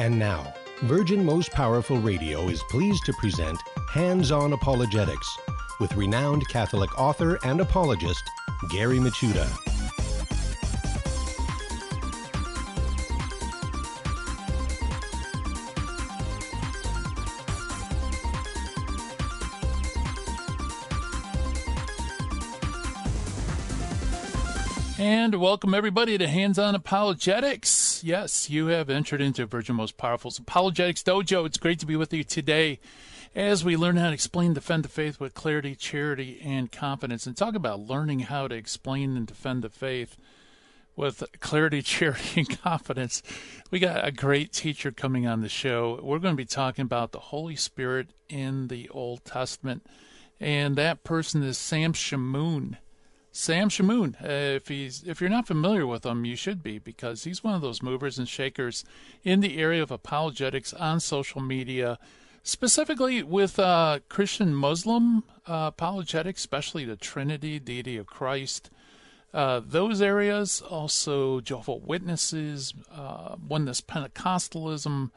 And now, Virgin Most Powerful Radio is pleased to present Hands On Apologetics with renowned Catholic author and apologist Gary Michuta. And welcome everybody to Hands On Apologetics. Yes, you have entered into Virgin Most Powerful's Apologetics Dojo. It's great to be with you today as we learn how to explain defend the faith with clarity, charity, and confidence. And talk about learning how to explain and defend the faith with clarity, charity, and confidence. We got a great teacher coming on the show. We're going to be talking about the Holy Spirit in the Old Testament. And that person is Sam Shamoun. Sam Shamoun. Uh, if he's if you're not familiar with him, you should be because he's one of those movers and shakers in the area of apologetics on social media, specifically with uh, Christian Muslim uh, apologetics, especially the Trinity, deity of Christ. Uh, those areas, also Jehovah Witnesses, uh, oneness Pentecostalism,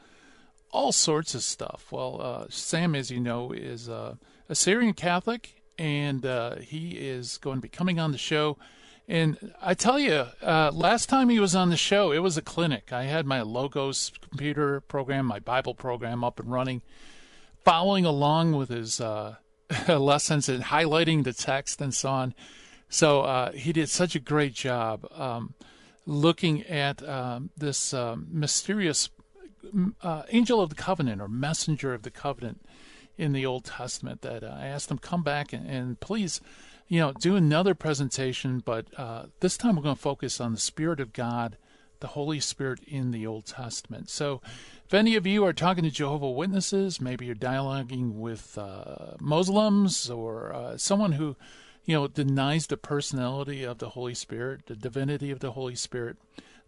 all sorts of stuff. Well, uh, Sam, as you know, is a Syrian Catholic and uh, he is going to be coming on the show. And I tell you, uh, last time he was on the show, it was a clinic. I had my Logos computer program, my Bible program up and running, following along with his uh, lessons and highlighting the text and so on. So uh, he did such a great job um, looking at um, this um, mysterious uh, angel of the covenant or messenger of the covenant in the Old Testament that uh, I asked them come back and, and, please, you know, do another presentation, but uh, this time we're going to focus on the Spirit of God, the Holy Spirit in the Old Testament. So, if any of you are talking to Jehovah Witnesses, maybe you're dialoguing with uh, Muslims or uh, someone who, you know, denies the personality of the Holy Spirit, the divinity of the Holy Spirit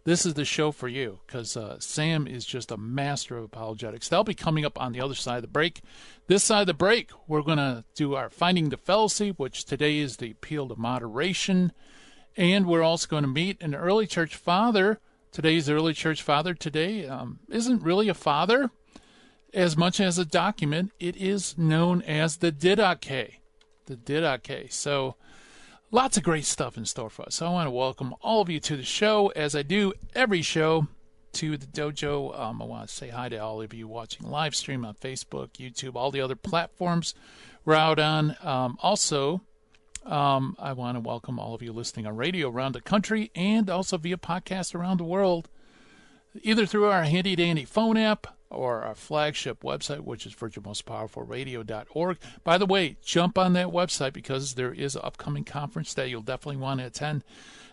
this is the show for you because uh, Sam is just a master of apologetics. That'll be coming up on the other side of the break. This side of the break, we're going to do our Finding the Fallacy, which today is the appeal to moderation. And we're also going to meet an early church father. Today's early church father today um, isn't really a father as much as a document. It is known as the Didache. The Didache. So Lots of great stuff in store for us. So I want to welcome all of you to the show, as I do every show, to the dojo. Um, I want to say hi to all of you watching live stream on Facebook, YouTube, all the other platforms we're out on. Um, also, um, I want to welcome all of you listening on radio around the country and also via podcast around the world, either through our handy dandy phone app or our flagship website, which is virginmostpowerfulradio.org. By the way, jump on that website because there is an upcoming conference that you'll definitely want to attend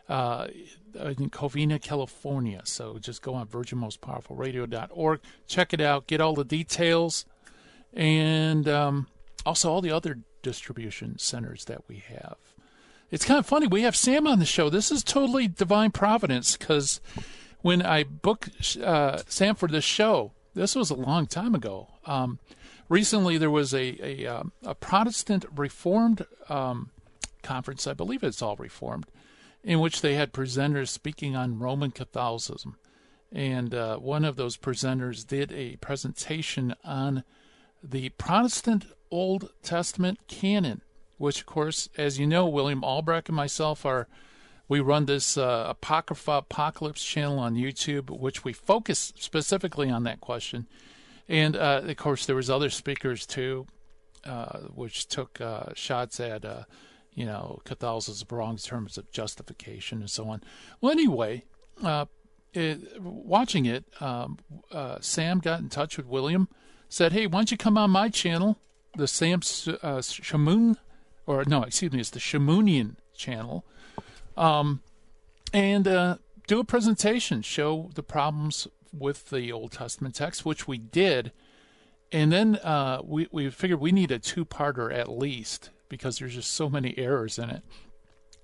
uh, in Covina, California. So just go on virginmostpowerfulradio.org, check it out, get all the details, and um, also all the other distribution centers that we have. It's kind of funny. We have Sam on the show. This is totally divine providence because when I booked uh, Sam for this show, this was a long time ago. Um, recently, there was a a, um, a Protestant Reformed um, conference. I believe it's all Reformed, in which they had presenters speaking on Roman Catholicism, and uh, one of those presenters did a presentation on the Protestant Old Testament canon, which, of course, as you know, William Albrecht and myself are we run this uh, Apocrypha Apocalypse channel on YouTube, which we focus specifically on that question. And uh, of course, there was other speakers too, uh, which took uh, shots at, uh, you know, Catholicism wrong terms of justification and so on. Well, anyway, uh, it, watching it, um, Sam got in touch with William, said, "Hey, why don't you come on my channel, the Sam Shamoun, or no, excuse me, it's the Shamounian channel." Um, and uh, do a presentation, show the problems with the Old Testament text, which we did. And then uh, we, we figured we need a two parter at least because there's just so many errors in it.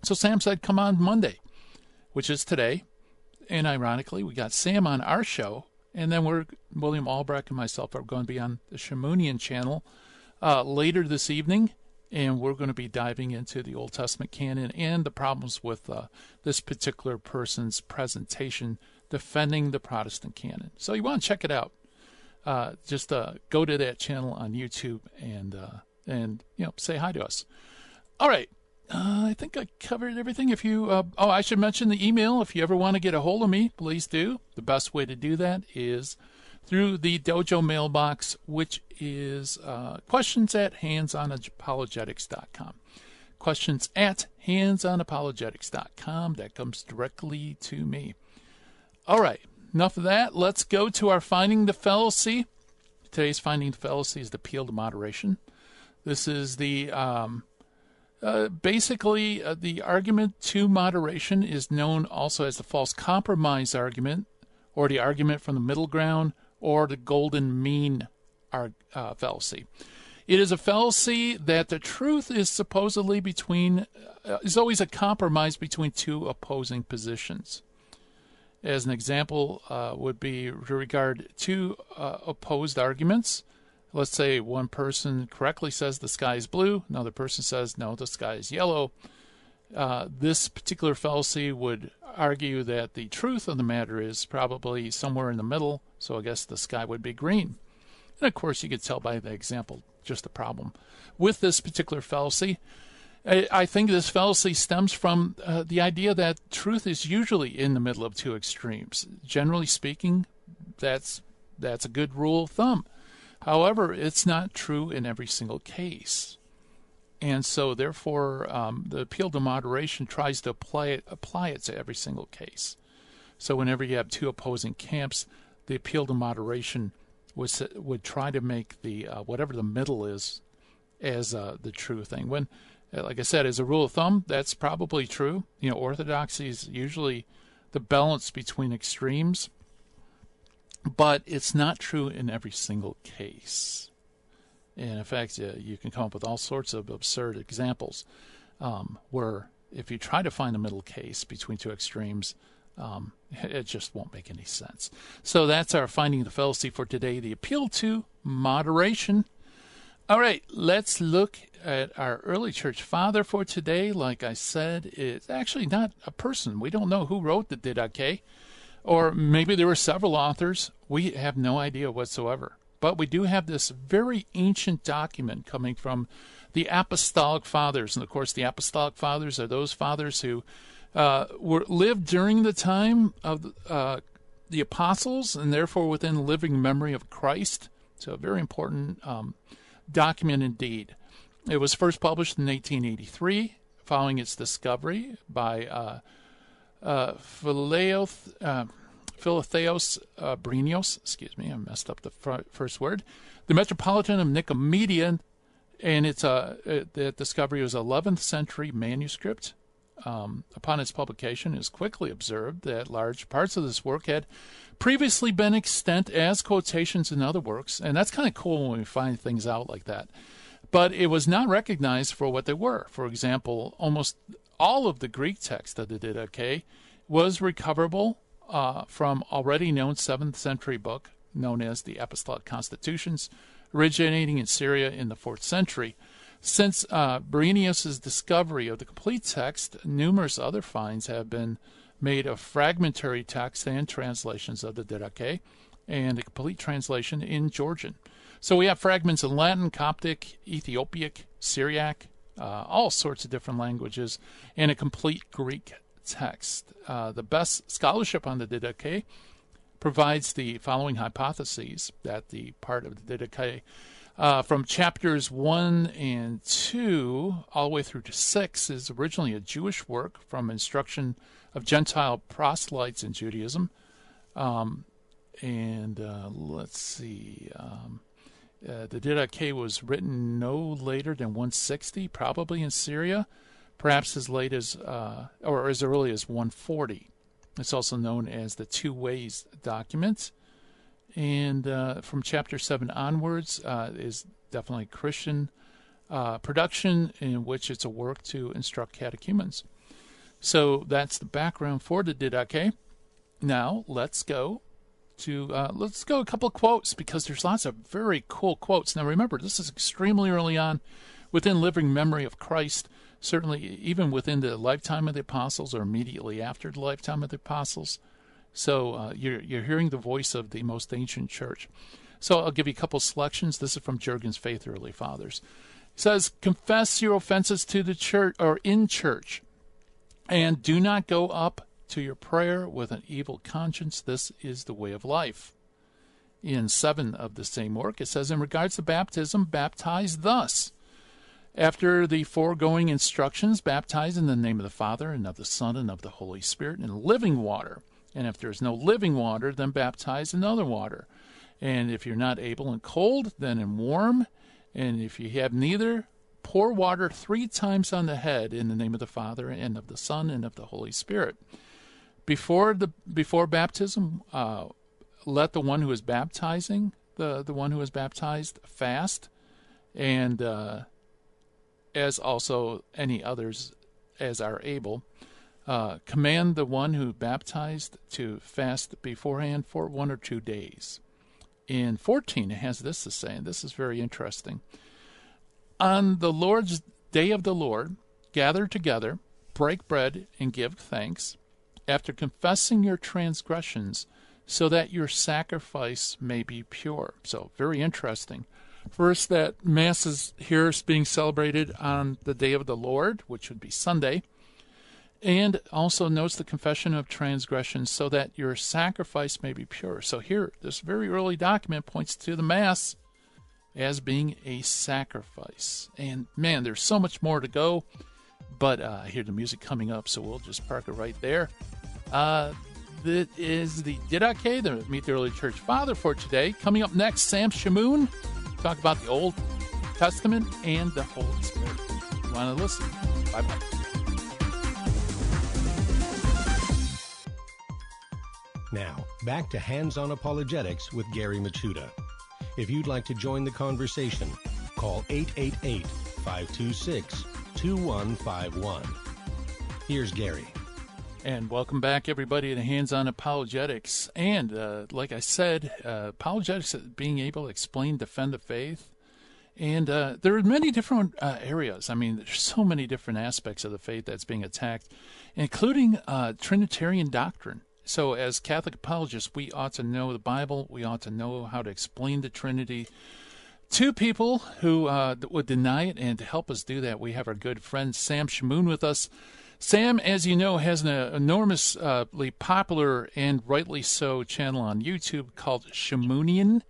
So Sam said, come on Monday, which is today. And ironically, we got Sam on our show. And then we're, William Albrecht and myself are going to be on the Shamounian channel uh, later this evening and we're going to be diving into the Old Testament canon and the problems with uh, this particular person's presentation defending the Protestant canon. So you want to check it out. uh, just uh, go to that channel on YouTube and uh, and you know say hi to us. All right. Uh, I think I covered everything. If you, uh, oh, I should mention the email. If you ever want to get a hold of me, please do. The best way to do that is through the dojo mailbox, which is uh, questions at handsonapologetics.com. Questions at handsonapologetics.com. That comes directly to me. All right, enough of that. Let's go to our Finding the Fallacy. Today's Finding the Fallacy is the appeal to moderation. This is the um, uh, basically uh, the argument to moderation is known also as the false compromise argument, or the argument from the middle ground, or the golden mean uh, fallacy. It is a fallacy that the truth is supposedly between uh, is always a compromise between two opposing positions. As an example, uh, would be to regard two uh, opposed arguments. Let's say one person correctly says the sky is blue, another person says no, the sky is yellow. Uh, this particular fallacy would argue that the truth of the matter is probably somewhere in the middle, so I guess the sky would be green. And of course, you could tell by the example just the problem. With this particular fallacy, I, think this fallacy stems from uh, the idea that truth is usually in the middle of two extremes. Generally speaking, that's that's a good rule of thumb. However, it's not true in every single case. And so, therefore, um, the appeal to moderation tries to apply it, apply it to every single case. So, whenever you have two opposing camps, the appeal to moderation would would try to make the uh, whatever the middle is as uh, the true thing. When, uh, like I said, as a rule of thumb, that's probably true. You know, orthodoxy is usually the balance between extremes, but it's not true in every single case. And in fact, uh, you can come up with all sorts of absurd examples um, where if you try to find a middle case between two extremes, um, it just won't make any sense. So that's our finding the fallacy for today the appeal to moderation. All right, let's look at our early church father for today. Like I said, it's actually not a person. We don't know who wrote the Didache, or maybe there were several authors. We have no idea whatsoever. But we do have this very ancient document coming from the Apostolic Fathers. And of course, the Apostolic Fathers are those fathers who uh, were lived during the time of uh, the apostles and therefore within living memory of Christ. So, a very important um, document indeed. It was first published in 1883 following its discovery by uh, uh, uh, Philotheos uh, Bryennios. Excuse me, I messed up the fr- first word. The Metropolitan of Nicomedia, and it's a, uh, the discovery was 11th century manuscript um, upon its publication, it was quickly observed that large parts of this work had previously been extant as quotations in other works, and that's kind of cool when we find things out like that. But it was not recognized for what they were. For example, almost all of the Greek text of the Didache was recoverable uh, from already known 7th century book known as the Apostolic Constitutions, originating in Syria in the 4th century. Since uh, discovery of the complete text, numerous other finds have been made of fragmentary texts and translations of the Didache, and a complete translation in Georgian. So we have fragments in Latin, Coptic, Ethiopic, Syriac, uh, all sorts of different languages, and a complete Greek text. Uh, the best scholarship on the Didache provides the following hypotheses that the part of the Didache uh, from chapters 1 and 2 all the way through to 6 is originally a Jewish work from instruction of Gentile proselytes in Judaism. Um, and uh, let's see, um, uh, the Didache was written no later than 160, probably in Syria, perhaps as late as, uh, or as early as 140. It's also known as the Two Ways document and uh, from chapter 7 onwards uh, is definitely Christian uh, production in which it's a work to instruct catechumens. So that's the background for the Didache. Now let's go to uh, let's go a couple quotes because there's lots of very cool quotes. Now remember, this is extremely early on within living memory of Christ. Certainly, even within the lifetime of the apostles or immediately after the lifetime of the apostles. So uh, you're, you're hearing the voice of the most ancient church. So I'll give you a couple selections. This is from Jurgens' Faith Early Fathers. It says, Confess your offenses to the church or in church, and do not go up to your prayer with an evil conscience. This is the way of life. In 7 of the same work, it says, In regards to baptism, baptize thus. After the foregoing instructions, baptize in the name of the Father, and of the Son, and of the Holy Spirit, in living water. And if there is no living water, then baptize in other water. And if you're not able in cold, then in warm. And if you have neither, pour water three times on the head in the name of the Father, and of the Son, and of the Holy Spirit. Before the before baptism, uh, let the one who is baptizing the the one who is baptized fast, and uh, as also any others as are able. Uh, command the one who baptized to fast beforehand for one or two days. In 14, it has this to say, and this is very interesting. On the Lord's day of the Lord, gather together, break bread, and give thanks, after confessing your transgressions, so that your sacrifice may be pure. So, very interesting. First, that Mass is here being celebrated on the day of the Lord, which would be Sunday. And also notes the confession of transgressions so that your sacrifice may be pure. So here, this very early document points to the Mass as being a sacrifice. And man, there's so much more to go. But uh, I hear the music coming up, so we'll just park it right there. Uh, that is the Didache, the Meet the Early Church Father for today. Coming up next, Sam Shamoun talk about the Old Testament and the Holy Spirit. You want to listen? Bye bye. Now, back to Hands on Apologetics with Gary Michuta. If you'd like to join the conversation, call 888 526 2151. Here's Gary. And welcome back, everybody, to Hands On Apologetics. And uh, like I said, uh, apologetics being able to explain, defend the faith. And uh, there are many different uh, areas. I mean, there's so many different aspects of the faith that's being attacked, including uh, Trinitarian doctrine. So, as Catholic apologists, we ought to know the Bible. We ought to know how to explain the Trinity to people who uh, would deny it. And to help us do that, we have our good friend Sam Shamoun with us. Sam, as you know, has an enormously popular and rightly so channel on YouTube called Shamounian,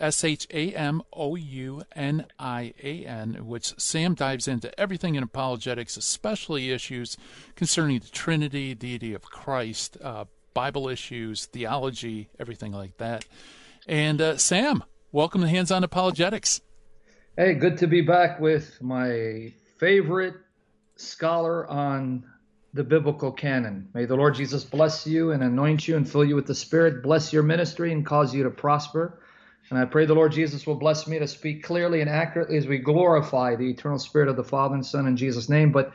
S H A M O U N I A N, which Sam dives into everything in apologetics, especially issues concerning the Trinity, deity of Christ, uh, Bible issues, theology, everything like that. And uh, Sam, welcome to Hands on Apologetics. Hey, good to be back with my favorite scholar on the biblical canon. May the Lord Jesus bless you and anoint you and fill you with the Spirit, bless your ministry and cause you to prosper. And I pray the Lord Jesus will bless me to speak clearly and accurately as we glorify the eternal Spirit of the Father and Son in Jesus' name. But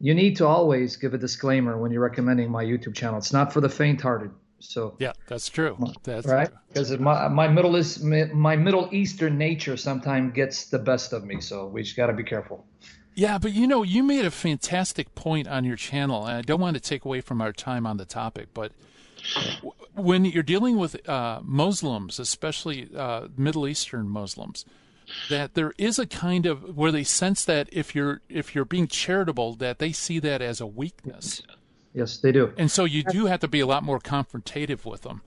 you need to always give a disclaimer when you're recommending my YouTube channel. It's not for the faint-hearted. So yeah, that's true. That's right because my my Middle is my Middle Eastern nature sometimes gets the best of me. So we just got to be careful. Yeah, but you know, you made a fantastic point on your channel, and I don't want to take away from our time on the topic, but when you're dealing with uh, Muslims, especially uh, Middle Eastern Muslims, that there is a kind of where they sense that if you're if you're being charitable, that they see that as a weakness. Yes, they do. And so you do have to be a lot more confrontative with them.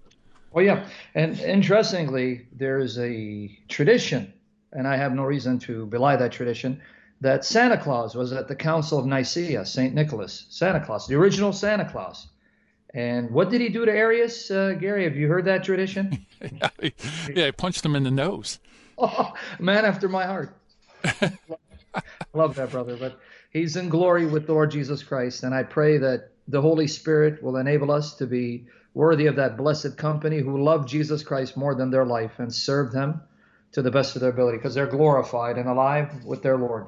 Oh yeah, and interestingly, there's a tradition, and I have no reason to belie that tradition that Santa Claus was at the Council of Nicaea, St. Nicholas, Santa Claus, the original Santa Claus. And what did he do to Arius, uh, Gary? Have you heard that tradition? yeah, he, yeah, he punched him in the nose. Oh, man after my heart. I love that, brother. But he's in glory with the Lord Jesus Christ. And I pray that the Holy Spirit will enable us to be worthy of that blessed company who love Jesus Christ more than their life and serve Him to the best of their ability because they're glorified and alive with their Lord.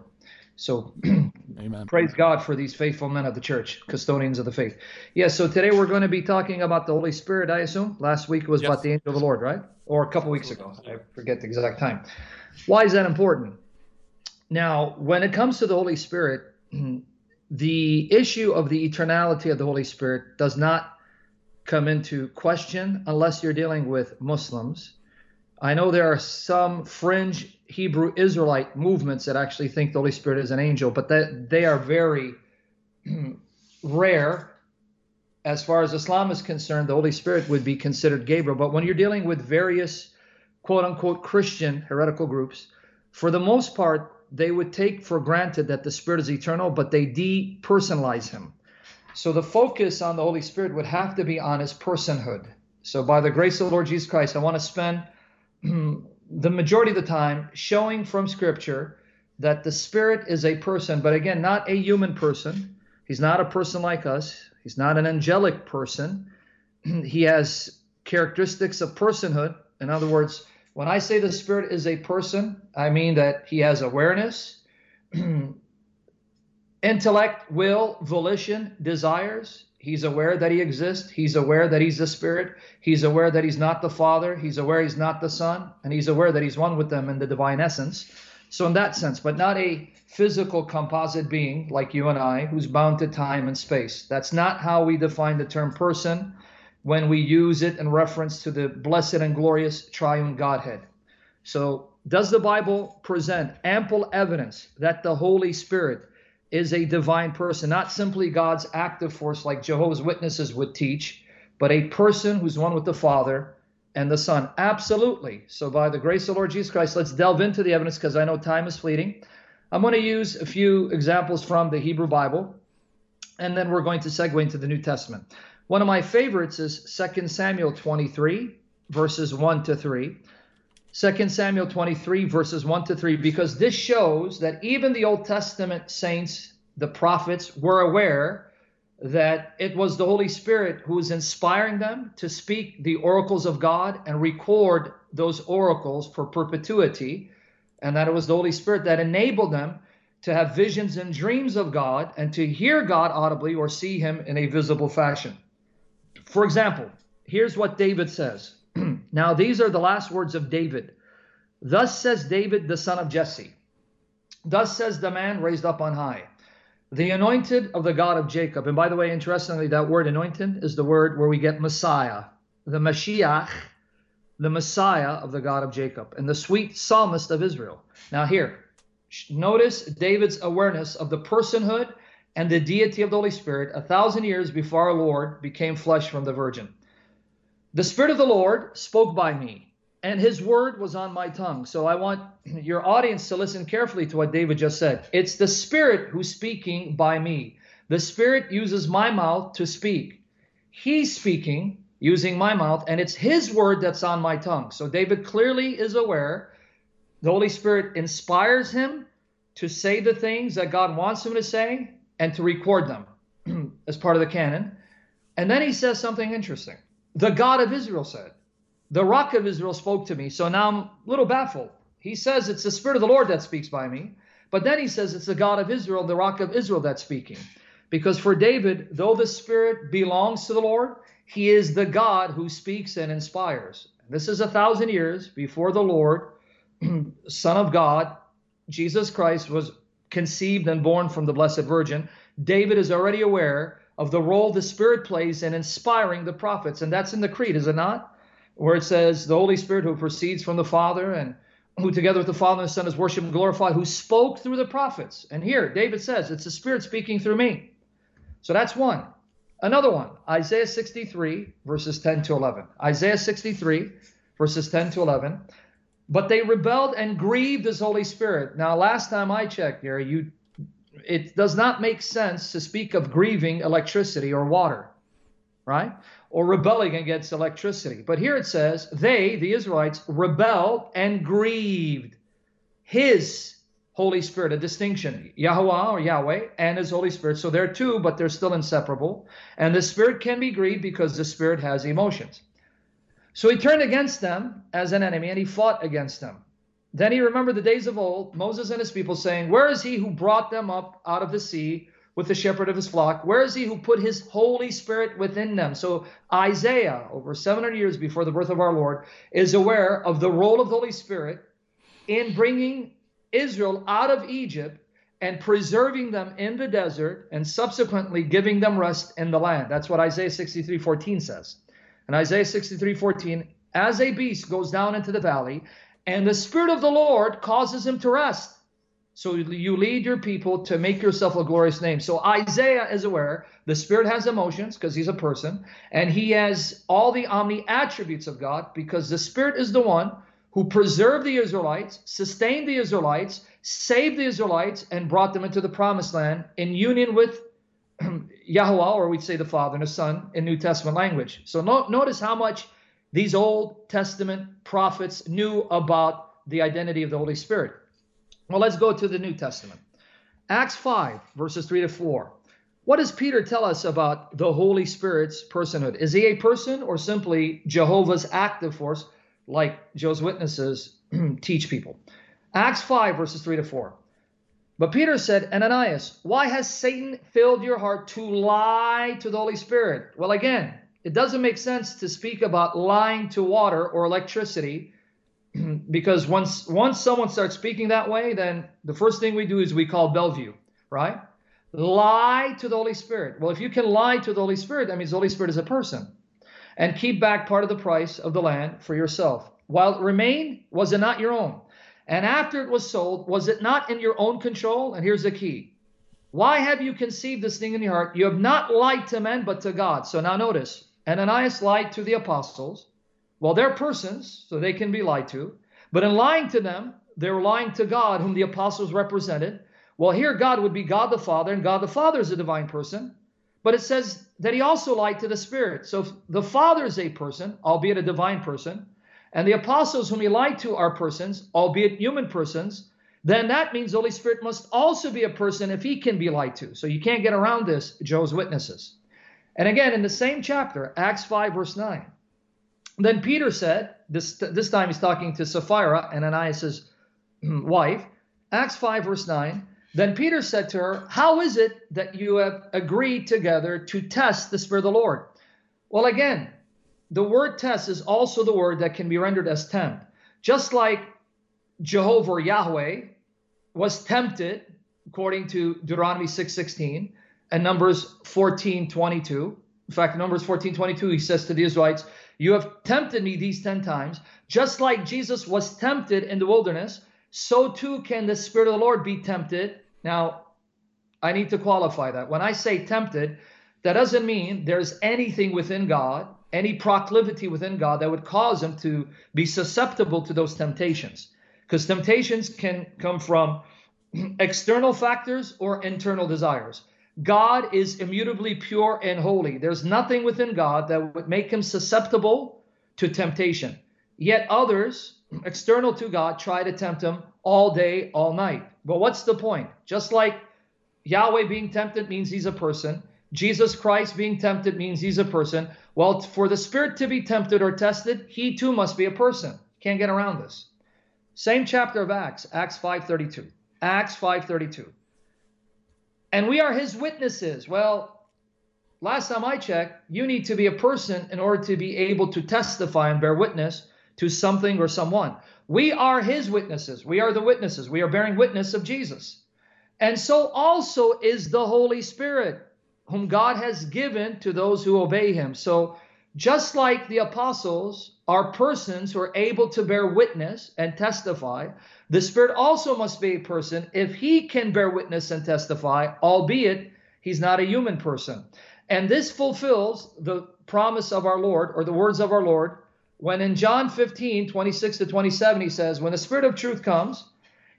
So Amen. praise God for these faithful men of the church, custodians of the faith. Yes, so today we're going to be talking about the Holy Spirit, I assume. Last week was yes. about the angel of the Lord, right? Or a couple weeks ago. I forget the exact time. Why is that important? Now, when it comes to the Holy Spirit, the issue of the eternality of the Holy Spirit does not come into question unless you're dealing with Muslims I know there are some fringe Hebrew Israelite movements that actually think the Holy Spirit is an angel, but that they are very rare. As far as Islam is concerned, the Holy Spirit would be considered Gabriel. But when you're dealing with various quote unquote Christian heretical groups, for the most part, they would take for granted that the Spirit is eternal, but they depersonalize him. So the focus on the Holy Spirit would have to be on his personhood. So by the grace of the Lord Jesus Christ, I want to spend the majority of the time showing from Scripture that the Spirit is a person, but again, not a human person. He's not a person like us. He's not an angelic person. he has characteristics of personhood. In other words, when I say the Spirit is a person, I mean that he has awareness, intellect, will, volition, desires. He's aware that he exists. He's aware that he's the Spirit. He's aware that he's not the Father. He's aware he's not the Son. And he's aware that he's one with them in the divine essence. So, in that sense, but not a physical composite being like you and I who's bound to time and space. That's not how we define the term person when we use it in reference to the blessed and glorious triune Godhead. So, does the Bible present ample evidence that the Holy Spirit is a divine person, not simply God's active force like Jehovah's Witnesses would teach, but a person who's one with the Father and the Son? Absolutely. So, by the grace of the Lord Jesus Christ, let's delve into the evidence because I know time is fleeting. I'm going to use a few examples from the Hebrew Bible, and then we're going to segue into the New Testament. One of my favorites is 2 Samuel 23, verses 1 to 3. 2 Samuel 23, verses 1 to 3, because this shows that even the Old Testament saints, the prophets, were aware that it was the Holy Spirit who was inspiring them to speak the oracles of God and record those oracles for perpetuity, and that it was the Holy Spirit that enabled them to have visions and dreams of God and to hear God audibly or see Him in a visible fashion. For example, here's what David says. Now, these are the last words of David. Thus says David, the son of Jesse. Thus says the man raised up on high, the anointed of the God of Jacob. And by the way, interestingly, that word anointed is the word where we get Messiah, the Mashiach, the Messiah of the God of Jacob, and the sweet psalmist of Israel. Now, here, notice David's awareness of the personhood and the deity of the Holy Spirit a thousand years before our Lord became flesh from the Virgin. The Spirit of the Lord spoke by me, and his word was on my tongue. So I want your audience to listen carefully to what David just said. It's the Spirit who's speaking by me. The Spirit uses my mouth to speak. He's speaking using my mouth, and it's his word that's on my tongue. So David clearly is aware the Holy Spirit inspires him to say the things that God wants him to say, and to record them as part of the canon. And then he says something interesting. The God of Israel said, The rock of Israel spoke to me. So now I'm a little baffled. He says it's the Spirit of the Lord that speaks by me. But then he says it's the God of Israel, the rock of Israel that's speaking. Because for David, though the Spirit belongs to the Lord, he is the God who speaks and inspires. This is a thousand years before the Lord, Son of God, Jesus Christ, was conceived and born from the Blessed Virgin, David is already aware of the role the Spirit plays in inspiring the prophets. And that's in the Creed, is it not? Where it says, the Holy Spirit who proceeds from the Father and who together with the Father and the Son is worshiped and glorified, who spoke through the prophets. And here, David says, it's the Spirit speaking through me. So that's one. Another one, Isaiah 63, verses 10 to 11. Isaiah 63, verses 10 to 11. But they rebelled and grieved his Holy Spirit. Now, last time I checked, Gary, you it does not make sense to speak of grieving electricity or water, right? Or rebelling against electricity. But here it says, they, the Israelites, rebelled and grieved his Holy Spirit, a distinction, Yahweh or Yahweh and his Holy Spirit. So they're two, but they're still inseparable. And the Spirit can be grieved because the Spirit has emotions. So he turned against them as an enemy and he fought against them. Then he remembered the days of old, Moses and his people, saying, Where is he who brought them up out of the sea with the shepherd of his flock? Where is he who put his Holy Spirit within them? So Isaiah, over 700 years before the birth of our Lord, is aware of the role of the Holy Spirit in bringing Israel out of Egypt and preserving them in the desert and subsequently giving them rest in the land. That's what Isaiah 63 14 says. And Isaiah 63 14 as a beast goes down into the valley, and the Spirit of the Lord causes him to rest. So you lead your people to make yourself a glorious name. So Isaiah is aware the Spirit has emotions because he's a person, and he has all the omni attributes of God because the Spirit is the one who preserved the Israelites, sustained the Israelites, saved the Israelites, and brought them into the promised land in union with Yahweh, or we'd say the Father and the Son in New Testament language. So no, notice how much these Old Testament prophets knew about the identity of the Holy Spirit. Well, let's go to the New Testament. Acts 5, verses 3 to 4. What does Peter tell us about the Holy Spirit's personhood? Is he a person or simply Jehovah's active force, like Joe's Witnesses teach people? Acts 5, verses 3 to 4. But Peter said, Ananias, why has Satan filled your heart to lie to the Holy Spirit? Well, again, it doesn't make sense to speak about lying to water or electricity because once once someone starts speaking that way, then the first thing we do is we call Bellevue, right? Lie to the Holy Spirit. Well, if you can lie to the Holy Spirit, that means the Holy Spirit is a person. And keep back part of the price of the land for yourself. While it remained, was it not your own? And after it was sold, was it not in your own control? And here's the key. Why have you conceived this thing in your heart? You have not lied to men, but to God. So now notice, Ananias lied to the apostles. Well, they're persons, so they can be lied to. But in lying to them, they were lying to God, whom the apostles represented. Well, here God would be God the Father, and God the Father is a divine person. But it says that he also lied to the Spirit. So the Father is a person, albeit a divine person, and the apostles whom he lied to are persons, albeit human persons, then that means the Holy Spirit must also be a person if he can be lied to. So you can't get around this, Joe's witnesses. And again, in the same chapter, Acts 5, verse 9. Then Peter said, this, this time he's talking to Sapphira, and Ananias' wife, Acts 5, verse 9. Then Peter said to her, How is it that you have agreed together to test the Spirit of the Lord? Well, again, the word test is also the word that can be rendered as tempt. Just like Jehovah or Yahweh was tempted, according to Deuteronomy 6.16 and Numbers 14.22. In fact, Numbers 14.22, he says to the Israelites, You have tempted me these 10 times. Just like Jesus was tempted in the wilderness, so too can the Spirit of the Lord be tempted. Now, I need to qualify that. When I say tempted, that doesn't mean there's anything within God any proclivity within God that would cause him to be susceptible to those temptations. Because temptations can come from external factors or internal desires. God is immutably pure and holy. There's nothing within God that would make him susceptible to temptation. Yet others, external to God, try to tempt him all day, all night. But what's the point? Just like Yahweh being tempted means he's a person, Jesus Christ being tempted means he's a person. Well, for the spirit to be tempted or tested, he too must be a person. Can't get around this. Same chapter of Acts, Acts 5:32. Acts 5:32. And we are his witnesses. Well, last time I checked, you need to be a person in order to be able to testify and bear witness to something or someone. We are his witnesses. We are the witnesses. We are bearing witness of Jesus. And so also is the Holy Spirit whom God has given to those who obey him. So, just like the apostles are persons who are able to bear witness and testify, the Spirit also must be a person if he can bear witness and testify, albeit he's not a human person. And this fulfills the promise of our Lord or the words of our Lord when in John 15, 26 to 27, he says, When the Spirit of truth comes,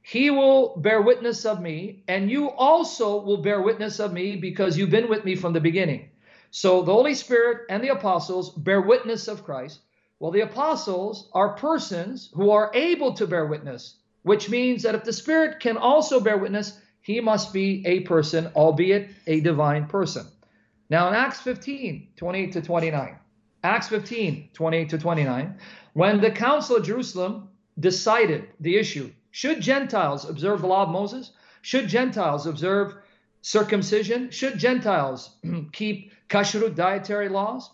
he will bear witness of me, and you also will bear witness of me because you've been with me from the beginning. So the Holy Spirit and the apostles bear witness of Christ. Well, the apostles are persons who are able to bear witness, which means that if the Spirit can also bear witness, he must be a person, albeit a divine person. Now, in Acts 15, 28 to 29, Acts 15, 28 to 29, when the Council of Jerusalem decided the issue, should Gentiles observe the law of Moses? Should Gentiles observe circumcision? Should Gentiles keep kashrut dietary laws?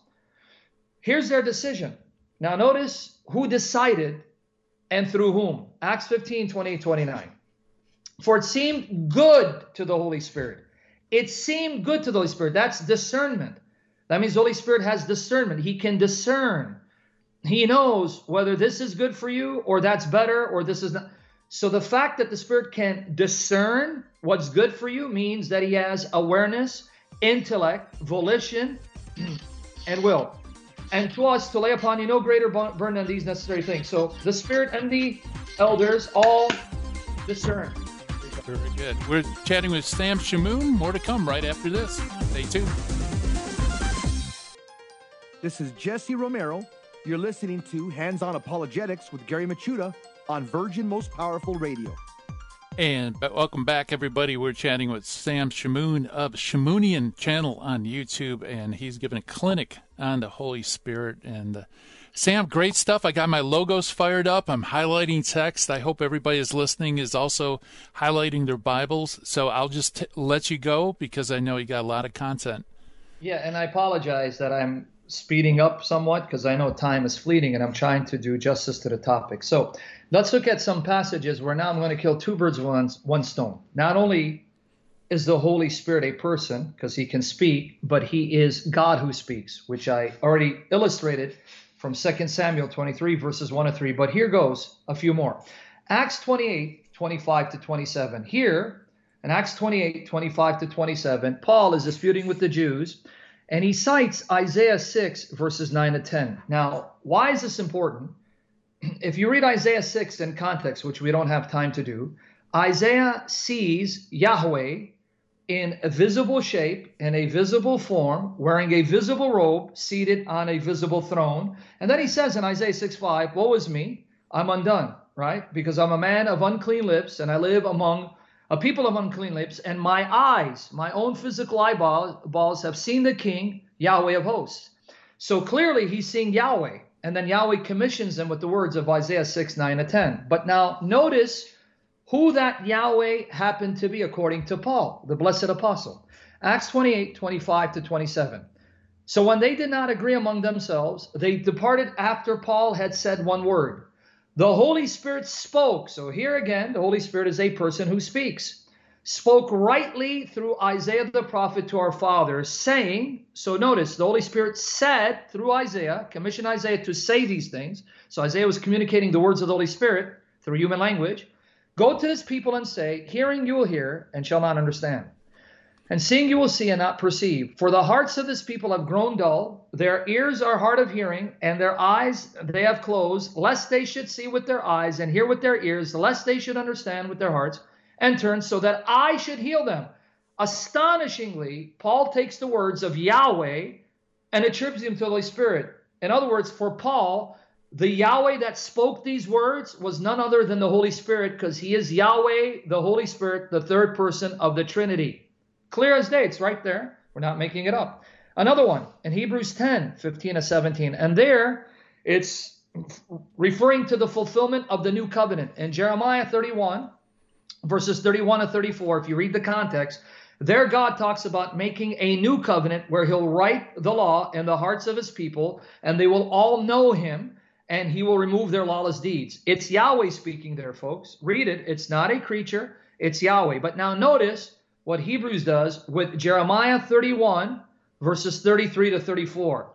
Here's their decision. Now notice who decided and through whom. Acts 15, 28, 29. For it seemed good to the Holy Spirit. It seemed good to the Holy Spirit. That's discernment. That means the Holy Spirit has discernment. He can discern he knows whether this is good for you or that's better or this is not. So the fact that the Spirit can discern what's good for you means that he has awareness, intellect, volition, and will. And to us, to lay upon you no greater burden than these necessary things. So the Spirit and the elders all discern. Very good. We're chatting with Sam Shamoun. More to come right after this. Stay tuned. This is Jesse Romero. You're listening to Hands On Apologetics with Gary Michuta on Virgin Most Powerful Radio. And welcome back, everybody. We're chatting with Sam Shamoun of Shamounian channel on YouTube, and he's giving a clinic on the Holy Spirit. And uh, Sam, great stuff. I got my logos fired up. I'm highlighting text. I hope everybody is listening is also highlighting their Bibles. So I'll just t- let you go because I know you got a lot of content. Yeah, and I apologize that I'm speeding up somewhat because I know time is fleeting and I'm trying to do justice to the topic. So let's look at some passages where now I'm going to kill two birds with one, one stone. Not only is the Holy Spirit a person because he can speak, but he is God who speaks, which I already illustrated from 2 Samuel 23, verses 1 to 3. But here goes a few more. Acts 28, 25 to 27. Here, in Acts 28, 25 to 27, Paul is disputing with the Jews and he cites Isaiah 6, verses 9 to 10. Now, why is this important? If you read Isaiah 6 in context, which we don't have time to do, Isaiah sees Yahweh in a visible shape, in a visible form, wearing a visible robe, seated on a visible throne. And then he says in Isaiah 6 5, Woe is me, I'm undone, right? Because I'm a man of unclean lips, and I live among a people of unclean lips, and my eyes, my own physical eyeballs, have seen the King, Yahweh of hosts. So clearly he's seeing Yahweh, and then Yahweh commissions them with the words of Isaiah 6, 9, and 10. But now notice who that Yahweh happened to be according to Paul, the blessed apostle. Acts 28, 25 to 27. So when they did not agree among themselves, they departed after Paul had said one word. The Holy Spirit spoke. So here again, the Holy Spirit is a person who speaks. Spoke rightly through Isaiah the prophet to our fathers, saying, so notice the Holy Spirit said through Isaiah, commissioned Isaiah to say these things. So Isaiah was communicating the words of the Holy Spirit through human language. Go to this people and say, Hearing you will hear and shall not understand. And seeing you will see and not perceive. For the hearts of this people have grown dull, their ears are hard of hearing, and their eyes they have closed, lest they should see with their eyes and hear with their ears, lest they should understand with their hearts and turn, so that I should heal them. Astonishingly, Paul takes the words of Yahweh and attributes them to the Holy Spirit. In other words, for Paul, the Yahweh that spoke these words was none other than the Holy Spirit, because he is Yahweh, the Holy Spirit, the third person of the Trinity. Clear as day, it's right there. We're not making it up. Another one in Hebrews 10, 15 to 17. And there it's referring to the fulfillment of the new covenant. In Jeremiah 31, verses 31 to 34, if you read the context, there God talks about making a new covenant where he'll write the law in the hearts of his people, and they will all know him, and he will remove their lawless deeds. It's Yahweh speaking there, folks. Read it. It's not a creature, it's Yahweh. But now notice what Hebrews does with Jeremiah 31, verses 33 to 34.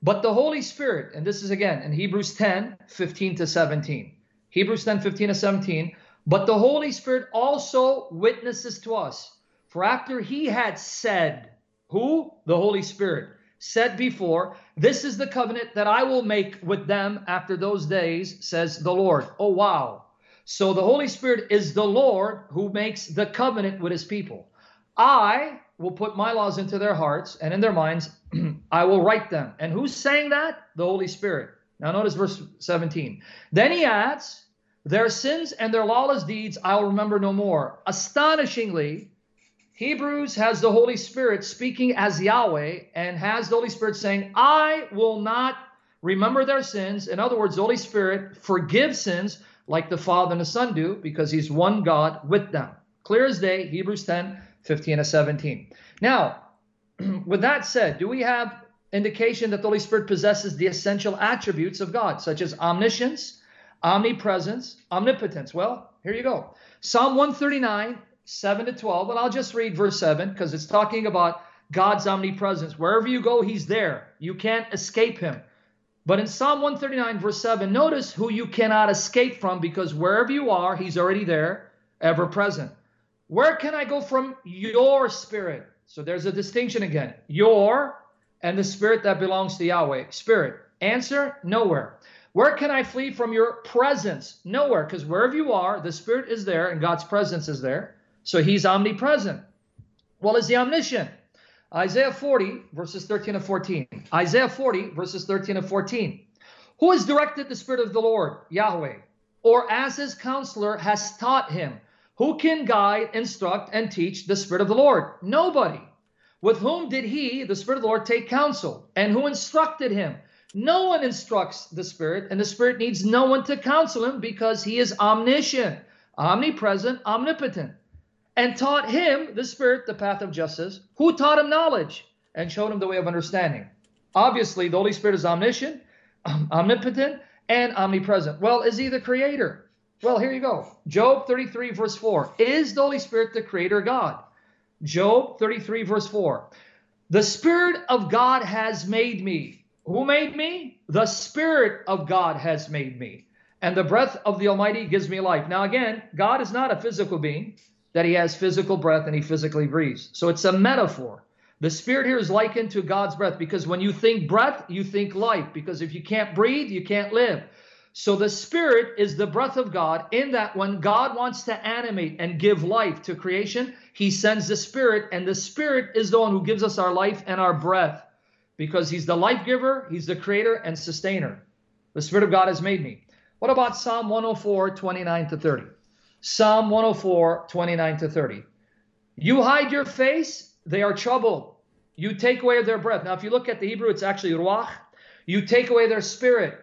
But the Holy Spirit, and this is again in Hebrews 10, 15 to 17. Hebrews 10, 15 to 17. But the Holy Spirit also witnesses to us. For after he had said, Who? The Holy Spirit said before, This is the covenant that I will make with them after those days, says the Lord. Oh, wow. So the Holy Spirit is the Lord who makes the covenant with his people. I will put my laws into their hearts and in their minds I will write them. And who's saying that? The Holy Spirit. Now notice verse 17. Then he adds, Their sins and their lawless deeds I'll remember no more. Astonishingly, Hebrews has the Holy Spirit speaking as Yahweh and has the Holy Spirit saying, I will not remember their sins. In other words, the Holy Spirit forgives sins like the Father and the Son do, because he's one God with them. Clear as day, Hebrews 10, 15 to 17. Now, with that said, do we have indication that the Holy Spirit possesses the essential attributes of God, such as omniscience, omnipresence, omnipotence? Well, here you go. Psalm 139, 7 to 12, and I'll just read verse 7 because it's talking about God's omnipresence. Wherever you go, He's there. You can't escape Him. But in Psalm 139, verse 7, notice who you cannot escape from because wherever you are, he's already there, ever present. Where can I go from your spirit? So there's a distinction again. Your and the spirit that belongs to Yahweh. Spirit. Answer nowhere. Where can I flee from your presence? Nowhere, because wherever you are, the spirit is there and God's presence is there. So he's omnipresent. Well, is he omniscient? Isaiah 40, verses 13 and 14. Isaiah 40, verses 13 and 14. Who has directed the Spirit of the Lord, Yahweh, or as his counselor has taught him? Who can guide, instruct, and teach the Spirit of the Lord? Nobody. With whom did he, the Spirit of the Lord, take counsel? And who instructed him? No one instructs the Spirit, and the Spirit needs no one to counsel him because he is omniscient, omnipresent, omnipotent and taught him, the Spirit, the path of justice, who taught him knowledge and showed him the way of understanding. Obviously, the Holy Spirit is omniscient, omnipotent, and omnipresent. Well, is he the creator? Well, here you go. Job 33, verse 4. Is the Holy Spirit the creator God? Job 33, verse 4. The Spirit of God has made me. Who made me? The Spirit of God has made me. And the breath of the Almighty gives me life. Now, again, God is not a physical being that he has physical breath and he physically breathes. So it's a metaphor. The spirit here is likened to God's breath because when you think breath, you think life. Because if you can't breathe, you can't live. So the spirit is the breath of God, in that when God wants to animate and give life to creation, he sends the spirit, and the spirit is the one who gives us our life and our breath because he's the life giver, he's the creator and sustainer. The spirit of God has made me. What about Psalm 104, 29 to 30? Psalm 104, 29 to 30. You hide your face, they are troubled. You take away their breath. Now, if you look at the Hebrew, it's actually ruach. You take away their spirit.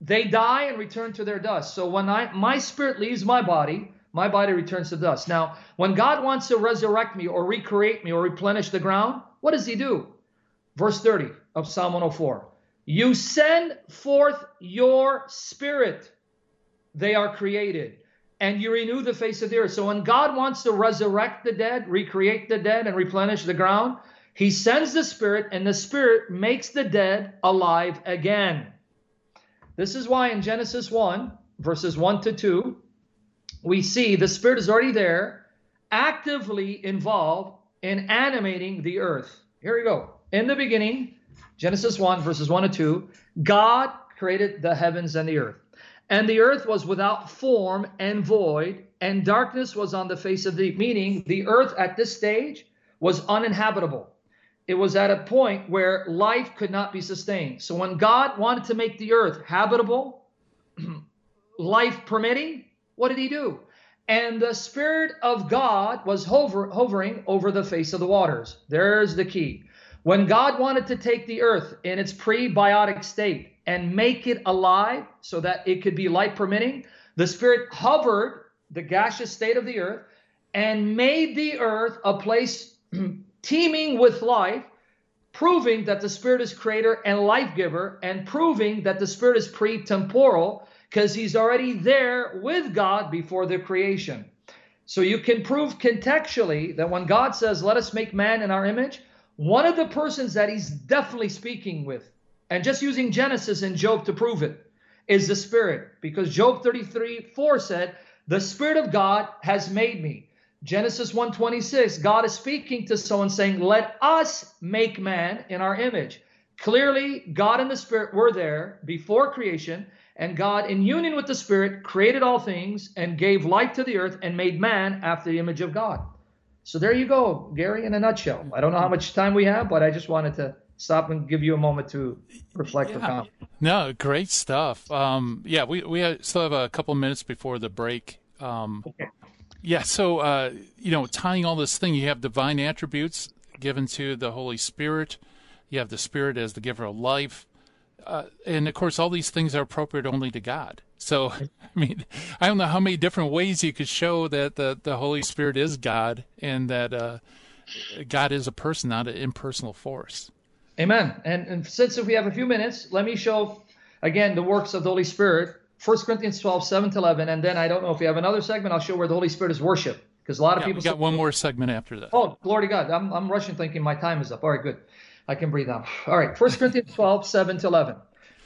They die and return to their dust. So when I, my spirit leaves my body, my body returns to dust. Now, when God wants to resurrect me or recreate me or replenish the ground, what does he do? Verse 30 of Psalm 104. You send forth your spirit. They are created and you renew the face of the earth. So when God wants to resurrect the dead, recreate the dead, and replenish the ground, he sends the Spirit, and the Spirit makes the dead alive again. This is why in Genesis 1, verses 1 to 2, we see the Spirit is already there, actively involved in animating the earth. Here we go. In the beginning, Genesis 1, verses 1 to 2, God created the heavens and the earth. And the earth was without form and void, and darkness was on the face of the deep, meaning the earth at this stage was uninhabitable. It was at a point where life could not be sustained. So when God wanted to make the earth habitable, life permitting, what did he do? And the Spirit of God was hover, hovering over the face of the waters. There's the key. When God wanted to take the earth in its prebiotic state, and make it alive so that it could be light permitting. The Spirit hovered the gaseous state of the earth and made the earth a place teeming with life, proving that the Spirit is creator and life giver, and proving that the Spirit is pre temporal because He's already there with God before the creation. So you can prove contextually that when God says, Let us make man in our image, one of the persons that He's definitely speaking with and just using Genesis and Job to prove it is the Spirit. Because Job 33 4 said, The Spirit of God has made me. Genesis 1:26, God is speaking to someone saying, Let us make man in our image. Clearly, God and the Spirit were there before creation, and God, in union with the Spirit, created all things and gave life to the earth and made man after the image of God. So there you go, Gary, in a nutshell. I don't know how much time we have, but I just wanted to stop and give you a moment to reflect yeah. or comment. No, great stuff. Um, yeah, we we still have a couple minutes before the break. Um, okay. Yeah, so uh, you know, tying all this thing, you have divine attributes given to the Holy Spirit. You have the Spirit as the giver of life, uh, and of course, all these things are appropriate only to God. So, I mean, I don't know how many different ways you could show that the the Holy Spirit is God and that uh, God is a person, not an impersonal force. Amen. And, and since we have a few minutes, let me show again the works of the Holy Spirit. 1 Corinthians 12, 7 to 11. And then I don't know if we have another segment, I'll show where the Holy Spirit is worship. Because a lot of yeah, people. Got one more segment after that. Oh, glory to God. I'm, I'm rushing thinking my time is up. All right, good. I can breathe out. All right. 1 Corinthians 12, 7 to 11.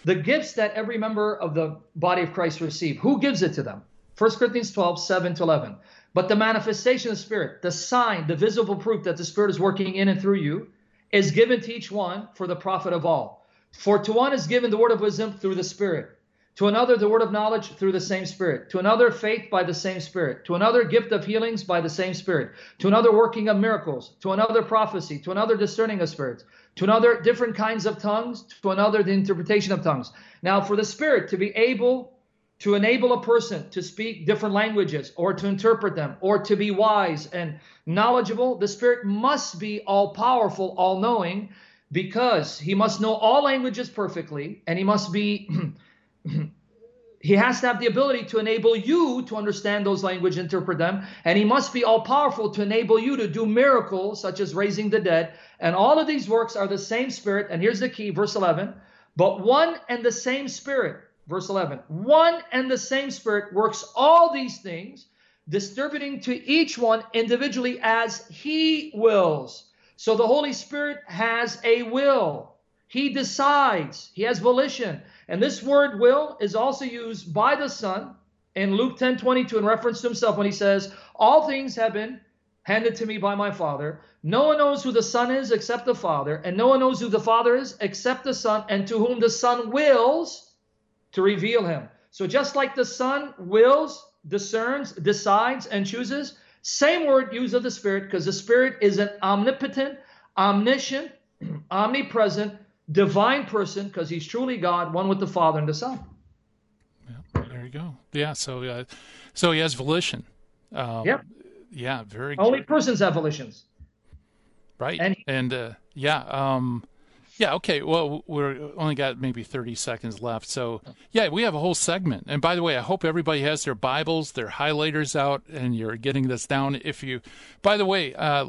The gifts that every member of the body of Christ receive, who gives it to them? 1 Corinthians 12, 7 to 11. But the manifestation of the Spirit, the sign, the visible proof that the Spirit is working in and through you, is given to each one for the profit of all. For to one is given the word of wisdom through the Spirit, to another the word of knowledge through the same Spirit, to another faith by the same Spirit, to another gift of healings by the same Spirit, to another working of miracles, to another prophecy, to another discerning of spirits, to another different kinds of tongues, to another the interpretation of tongues. Now, for the Spirit to be able to enable a person to speak different languages or to interpret them or to be wise and knowledgeable, the Spirit must be all powerful, all knowing, because he must know all languages perfectly and he must be. he has to have the ability to enable you to understand those language, interpret them, and he must be all powerful to enable you to do miracles such as raising the dead. And all of these works are the same spirit. And here's the key, verse 11. But one and the same spirit, verse 11, one and the same spirit works all these things, distributing to each one individually as he wills. So the Holy Spirit has a will. He decides, he has volition. And this word will is also used by the Son in Luke 10 22 in reference to himself when he says, All things have been handed to me by my Father. No one knows who the Son is except the Father, and no one knows who the Father is except the Son, and to whom the Son wills to reveal him. So just like the Son wills, discerns, decides, and chooses, same word used of the Spirit, because the Spirit is an omnipotent, omniscient, omnipresent, divine person because he's truly God, one with the Father and the Son. Yeah, there you go. Yeah, so uh, so he has volition. Um, yeah. Yeah, very. Only good. persons have volitions. Right. And, and uh, yeah, um, yeah, okay. Well, we're only got maybe 30 seconds left. So, yeah, we have a whole segment. And by the way, I hope everybody has their Bibles, their highlighters out, and you're getting this down. If you, by the way, uh,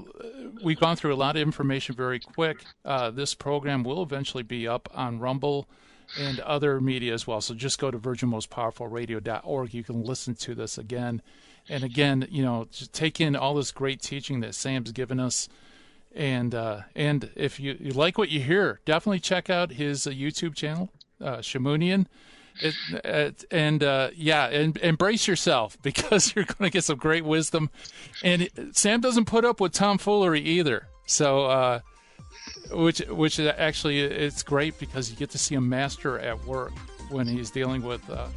we've gone through a lot of information very quick. Uh, this program will eventually be up on Rumble and other media as well. So just go to virginmostpowerfulradio.org. You can listen to this again and again. You know, take in all this great teaching that Sam's given us and uh, and if you, you like what you hear, definitely check out his uh, YouTube channel, uh, Shamounian. It, it, and uh, yeah, and embrace yourself because you're going to get some great wisdom. And it, Sam doesn't put up with tomfoolery either. So, uh, which which actually it's great because you get to see a master at work when he's dealing with uh,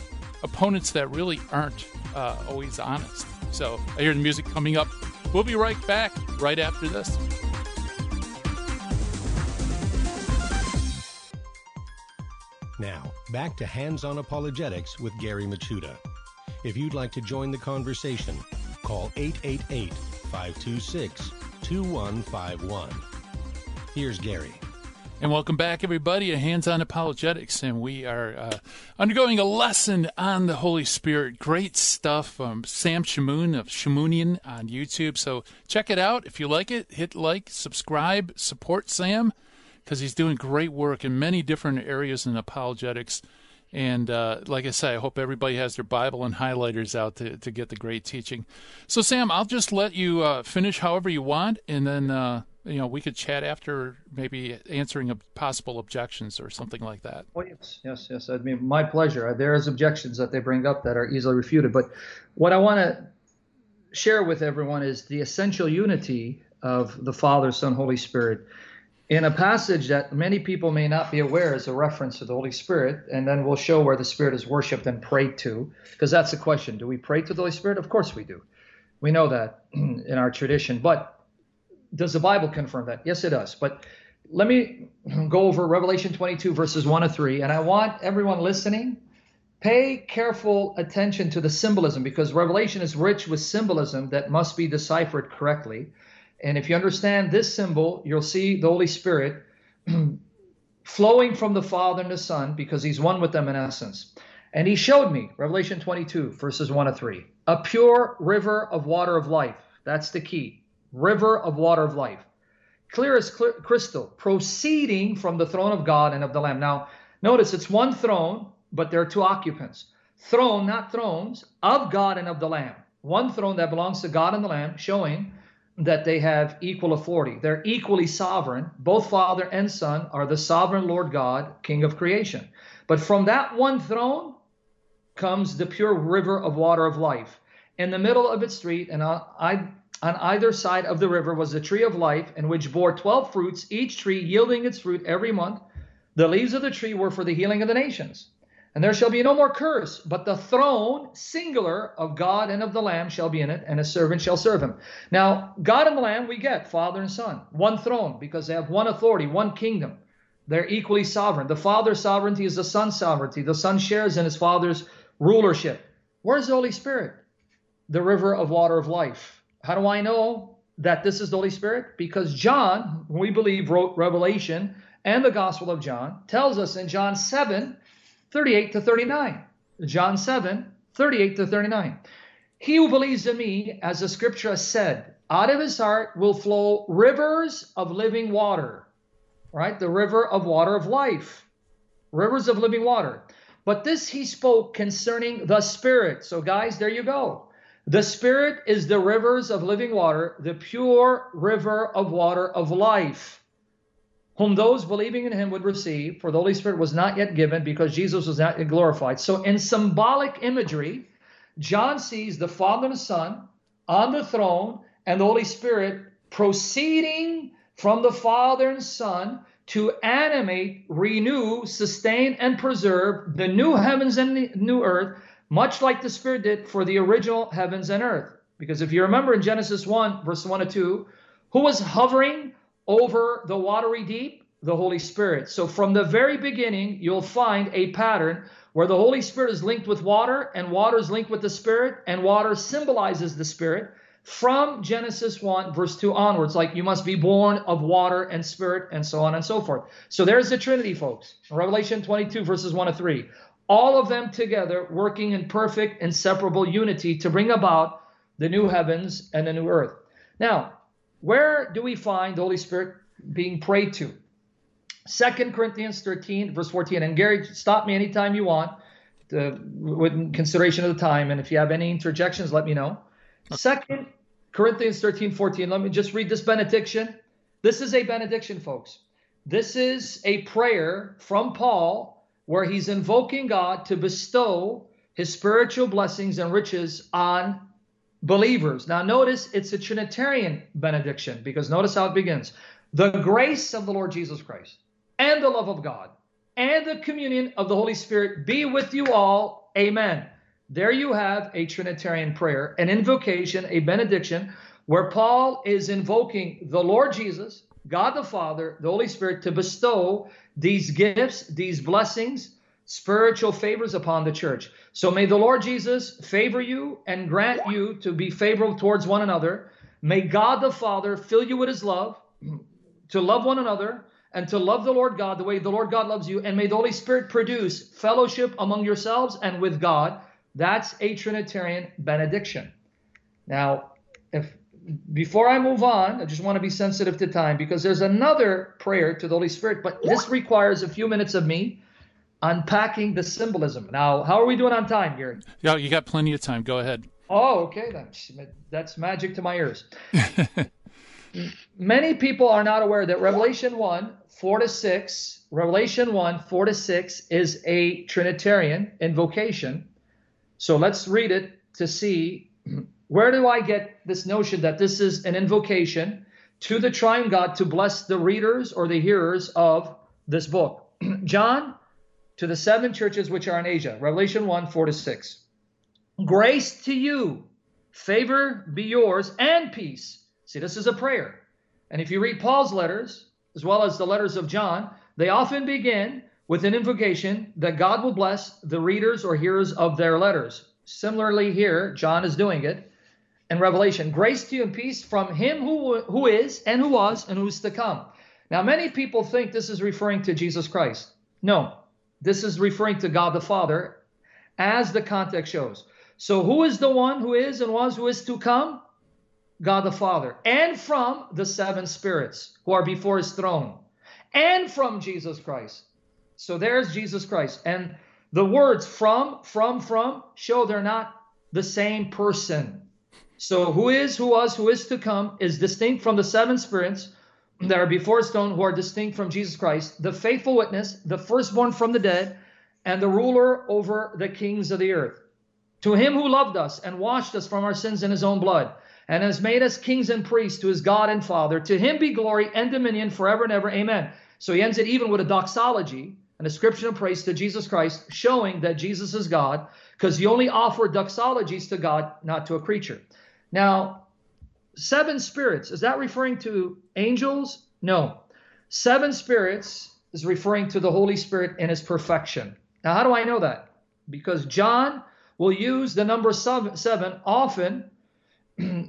opponents that really aren't uh, always honest. So I hear the music coming up. We'll be right back right after this. Now, back to Hands on Apologetics with Gary Michuta. If you'd like to join the conversation, call 888 526 2151. Here's Gary. And welcome back, everybody, to Hands on Apologetics. And we are uh, undergoing a lesson on the Holy Spirit. Great stuff from Sam Shamoun of Shamounian on YouTube. So check it out. If you like it, hit like, subscribe, support Sam because he's doing great work in many different areas in apologetics. And uh, like I say, I hope everybody has their Bible and highlighters out to, to get the great teaching. So, Sam, I'll just let you uh, finish however you want, and then uh, you know we could chat after, maybe answering a possible objections or something like that. Oh yes, yes, yes. I mean, my pleasure. There is objections that they bring up that are easily refuted, but what I want to share with everyone is the essential unity of the Father, Son, Holy Spirit in a passage that many people may not be aware is a reference to the Holy Spirit, and then we'll show where the Spirit is worshipped and prayed to, because that's the question. Do we pray to the Holy Spirit? Of course we do. We know that in our tradition. But does the Bible confirm that? Yes, it does. But let me go over Revelation 22, verses 1 to 3, and I want everyone listening. Pay careful attention to the symbolism because Revelation is rich with symbolism that must be deciphered correctly. And if you understand this symbol, you'll see the Holy Spirit flowing from the Father and the Son because he's one with them in essence. And he showed me, Revelation 22, verses 1 to 3, a pure river of water of life. That's the key. River of water of life. Clear as crystal, proceeding from the throne of God and of the Lamb. Now, notice it's one throne, but there are two occupants. Throne, not thrones, of God and of the Lamb. One throne that belongs to God and the Lamb, showing that they have equal authority. They're equally sovereign. Both Father and Son are the sovereign Lord God, King of creation. But from that one throne comes the pure river of water of life. In the middle of its street, and on, on either side of the river was the tree of life, in which bore twelve fruits, each tree yielding its fruit every month. The leaves of the tree were for the healing of the nations. And there shall be no more curse, but the throne, singular, of God and of the Lamb shall be in it, and a servant shall serve him. Now, God and the Lamb, we get Father and Son, one throne, because they have one authority, one kingdom. They're equally sovereign. The Father's sovereignty is the Son's sovereignty. The Son shares in his Father's rulership. Where's the Holy Spirit? The river of water of life. How do I know that this is the Holy Spirit? Because John, we believe, wrote Revelation and the Gospel of John, tells us in John 7 38 to 39. John 7, 38 to 39. He who believes in me, as the scripture has said, out of his heart will flow rivers of living water. Right? The river of water of life. Rivers of living water. But this he spoke concerning the Spirit. So, guys, there you go. The Spirit is the rivers of living water, the pure river of water of life whom those believing in him would receive, for the Holy Spirit was not yet given because Jesus was not yet glorified. So, in symbolic imagery, John sees the Father and the Son on the throne and the Holy Spirit proceeding from the Father and Son to animate, renew, sustain, and preserve the new heavens and the new earth, much like the Spirit did for the original heavens and earth. Because if you remember in Genesis 1, verse 1 to 2, who was hovering over the watery deep? The Holy Spirit. So from the very beginning, you'll find a pattern where the Holy Spirit is linked with water and water is linked with the Spirit and water symbolizes the Spirit from Genesis 1, verse 2 onwards. Like you must be born of water and Spirit and so on and so forth. So there's the Trinity, folks. Revelation 22, verses 1 to 3. All of them together working in perfect, inseparable unity to bring about the new heavens and the new earth. Now, where do we find the Holy Spirit being prayed to? Second Corinthians 13, verse 14. And Gary, stop me anytime you want to, with consideration of the time. And if you have any interjections, let me know. Second Corinthians 13, 14. Let me just read this benediction. This is a benediction, folks. This is a prayer from Paul where he's invoking God to bestow his spiritual blessings and riches on believers. Now, notice it's a Trinitarian benediction because notice how it begins the grace of the Lord Jesus Christ and the love of God and the communion of the Holy Spirit be with you all. Amen. There you have a Trinitarian prayer, an invocation, a benediction, where Paul is invoking the Lord Jesus, God the Father, the Holy Spirit to bestow these gifts, these blessings, spiritual favors upon the church. So may the Lord Jesus favor you and grant you to be favorable towards one another. May God the Father fill you with his love, to love one another, and to love the Lord God the way the Lord God loves you. And may the Holy Spirit produce fellowship among yourselves and with God. That's a Trinitarian benediction. Now, if before I move on, I just want to be sensitive to time because there's another prayer to the Holy Spirit, but this requires a few minutes of me unpacking the symbolism. Now, how are we doing on time, Gary? Yeah, you got plenty of time. Go ahead. Oh, okay. That's, that's magic to my ears. Many people are not aware that Revelation 1, 4 to 6, Revelation 1, 4 to 6 is a Trinitarian invocation. So let's read it to see where do I get this notion that this is an invocation to the triune God to bless the readers or the hearers of this book. John to the seven churches which are in Asia. Revelation 1 4 to 6. Grace to you, favor be yours, and peace. See, this is a prayer. And if you read Paul's letters, as well as the letters of John, they often begin with an invocation that God will bless the readers or hearers of their letters. Similarly, here, John is doing it in Revelation. Grace to you and peace from him who, who is, and who was, and who's to come. Now, many people think this is referring to Jesus Christ. No, this is referring to God the Father, as the context shows. So, who is the one who is and was, who is to come? God the Father, and from the seven spirits who are before his throne, and from Jesus Christ. So, there's Jesus Christ. And the words from, from, from show they're not the same person. So who is, who was, who is to come is distinct from the seven spirits that are before stone, who are distinct from Jesus Christ, the faithful witness, the firstborn from the dead, and the ruler over the kings of the earth. To him who loved us and washed us from our sins in his own blood, and has made us kings and priests to his God and Father, to him be glory and dominion forever and ever. Amen. So he ends it even with a doxology, an ascription of praise to Jesus Christ, showing that Jesus is God, because he only offered doxologies to God, not to a creature. Now, seven spirits, is that referring to angels? No. Seven spirits is referring to the Holy Spirit in his perfection. Now, how do I know that? Because John will use the number seven, often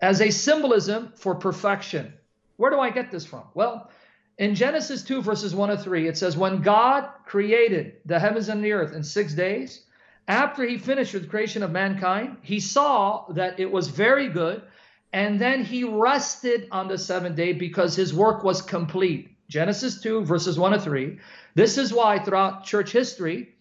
as a symbolism for perfection. Where do I get this from? Well, in Genesis 2, verses 1 to 3, it says, When God created the heavens and the earth in six days, after he finished with creation of mankind, he saw that it was very good, and then he rested on the seventh day because his work was complete. Genesis 2, verses 1 to 3. This is why throughout church history,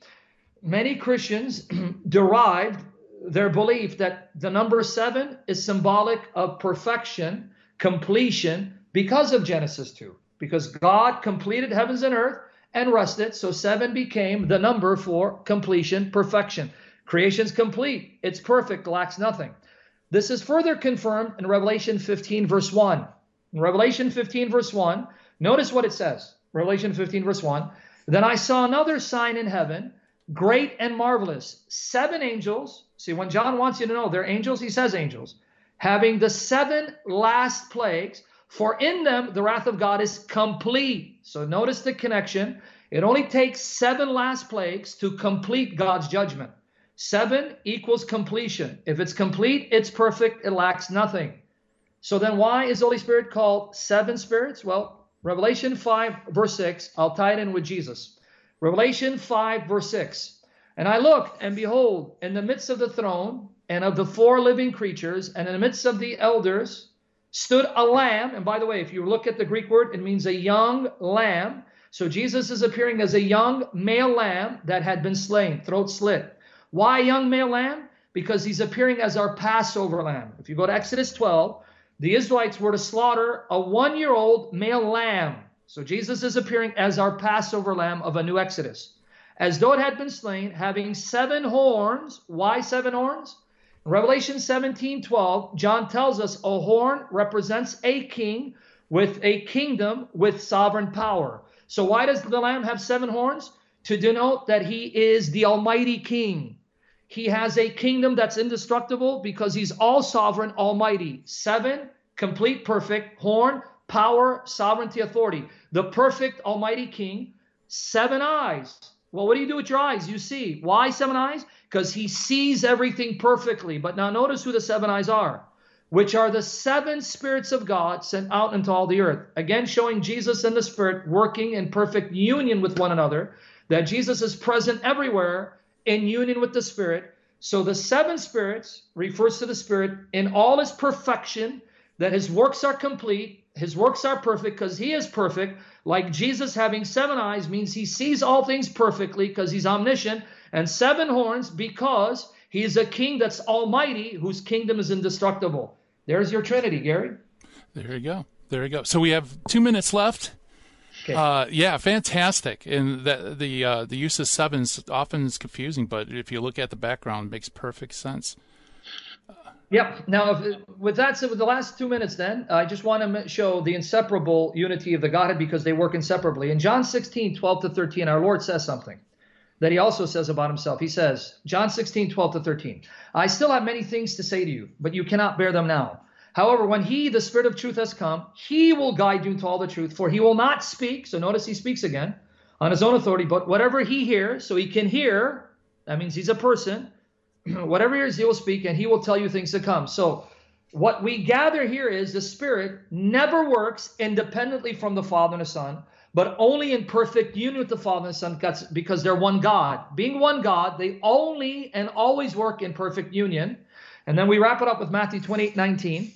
many Christians derived their belief that the number seven is symbolic of perfection, completion, because of Genesis 2. Because God completed heavens and earth and rested. So seven became the number for completion, perfection. Creation's complete, it's perfect, lacks nothing. This is further confirmed in Revelation 15, verse 1. In Revelation 15, verse 1, notice what it says. Revelation 15, verse 1. Then I saw another sign in heaven, great and marvelous. Seven angels. See, when John wants you to know they're angels, he says angels, having the seven last plagues, for in them the wrath of God is complete. So notice the connection. It only takes seven last plagues to complete God's judgment. Seven equals completion. If it's complete, it's perfect, it lacks nothing. So then why is the Holy Spirit called seven spirits? Well, Revelation 5, verse 6, I'll tie it in with Jesus. Revelation 5, verse 6. And I looked, and behold, in the midst of the throne and of the four living creatures, and in the midst of the elders, stood a lamb. And by the way, if you look at the Greek word, it means a young lamb. So Jesus is appearing as a young male lamb that had been slain, throat slit. Why young male lamb? Because he's appearing as our Passover lamb. If you go to Exodus 12, the Israelites were to slaughter a one year old male lamb. So Jesus is appearing as our Passover lamb of a new Exodus. As though it had been slain, having seven horns. Why seven horns? In Revelation 17 12, John tells us a horn represents a king with a kingdom with sovereign power. So, why does the lamb have seven horns? To denote that he is the Almighty King. He has a kingdom that's indestructible because he's all sovereign, almighty. Seven, complete, perfect, horn, power, sovereignty, authority. The perfect, almighty king. Seven eyes. Well, what do you do with your eyes? You see. Why seven eyes? Because he sees everything perfectly. But now notice who the seven eyes are, which are the seven spirits of God sent out into all the earth. Again, showing Jesus and the Spirit working in perfect union with one another, that Jesus is present everywhere in union with the Spirit. So the seven spirits refers to the Spirit in all his perfection, that his works are complete, his works are perfect because he is perfect. Like Jesus having seven eyes means he sees all things perfectly because he's omniscient, and seven horns because he is a king that's almighty, whose kingdom is indestructible. There's your Trinity, Gary. There you go. There you go. So we have two minutes left. Okay. Uh, yeah, fantastic. And the the uh, the use of sevens often is confusing, but if you look at the background, it makes perfect sense. Yep. Now, if, with that said, with the last two minutes, then I just want to show the inseparable unity of the Godhead because they work inseparably. In John 16, 12 to 13, our Lord says something that he also says about himself. He says, John 16, 12 to 13, I still have many things to say to you, but you cannot bear them now. However, when he, the Spirit of truth, has come, he will guide you into all the truth, for he will not speak. So notice he speaks again on his own authority, but whatever he hears, so he can hear, that means he's a person, whatever he hears, he will speak, and he will tell you things to come. So what we gather here is the Spirit never works independently from the Father and the Son, but only in perfect union with the Father and the Son because they're one God. Being one God, they only and always work in perfect union. And then we wrap it up with Matthew 28 19.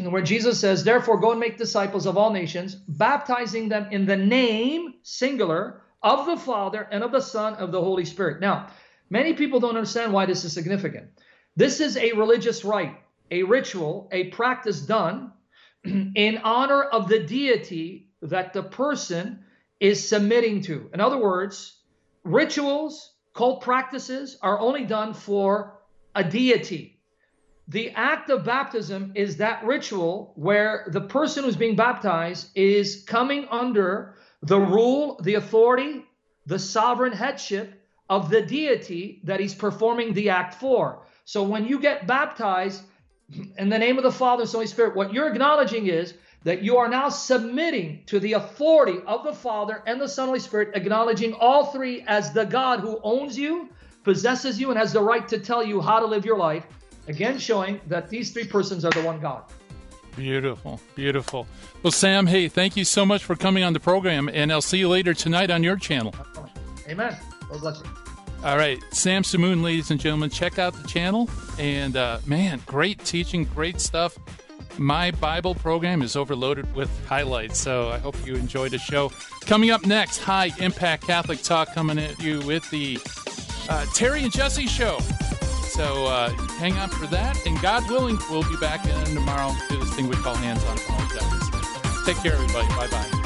where Jesus says, Therefore, go and make disciples of all nations, baptizing them in the name, singular, of the Father and of the Son of the Holy Spirit. Now, many people don't understand why this is significant. This is a religious rite. a ritual, a practice done in honor of the deity that the person is submitting to. In other words, rituals, cult practices are only done for a deity. The act of baptism is that ritual where the person who's being baptized is coming under the rule, the authority, the sovereign headship of the deity that he's performing the act for. So when you get baptized in the name of the Father and Holy Spirit, what you're acknowledging is that you are now submitting to the authority of the Father and the Son, Holy Spirit, acknowledging all three as the God who owns you, possesses you, and has the right to tell you how to live your life. Again, showing that these three persons are the one God. Beautiful, beautiful. Well, Sam, hey, thank you so much for coming on the program, and I'll see you later tonight on your channel. Amen. God bless you. All right, Sam Shamoun, ladies and gentlemen, check out the channel. And uh, man, great teaching, great stuff. My Bible program is overloaded with highlights, so I hope you enjoyed the show. Coming up next, High Impact Catholic Talk coming at you with the uh, Terry and Jesse show. So uh, hang on for that, and God willing, we'll be back in tomorrow to this thing we call Hands on Apologetics. Take care, everybody. Bye bye.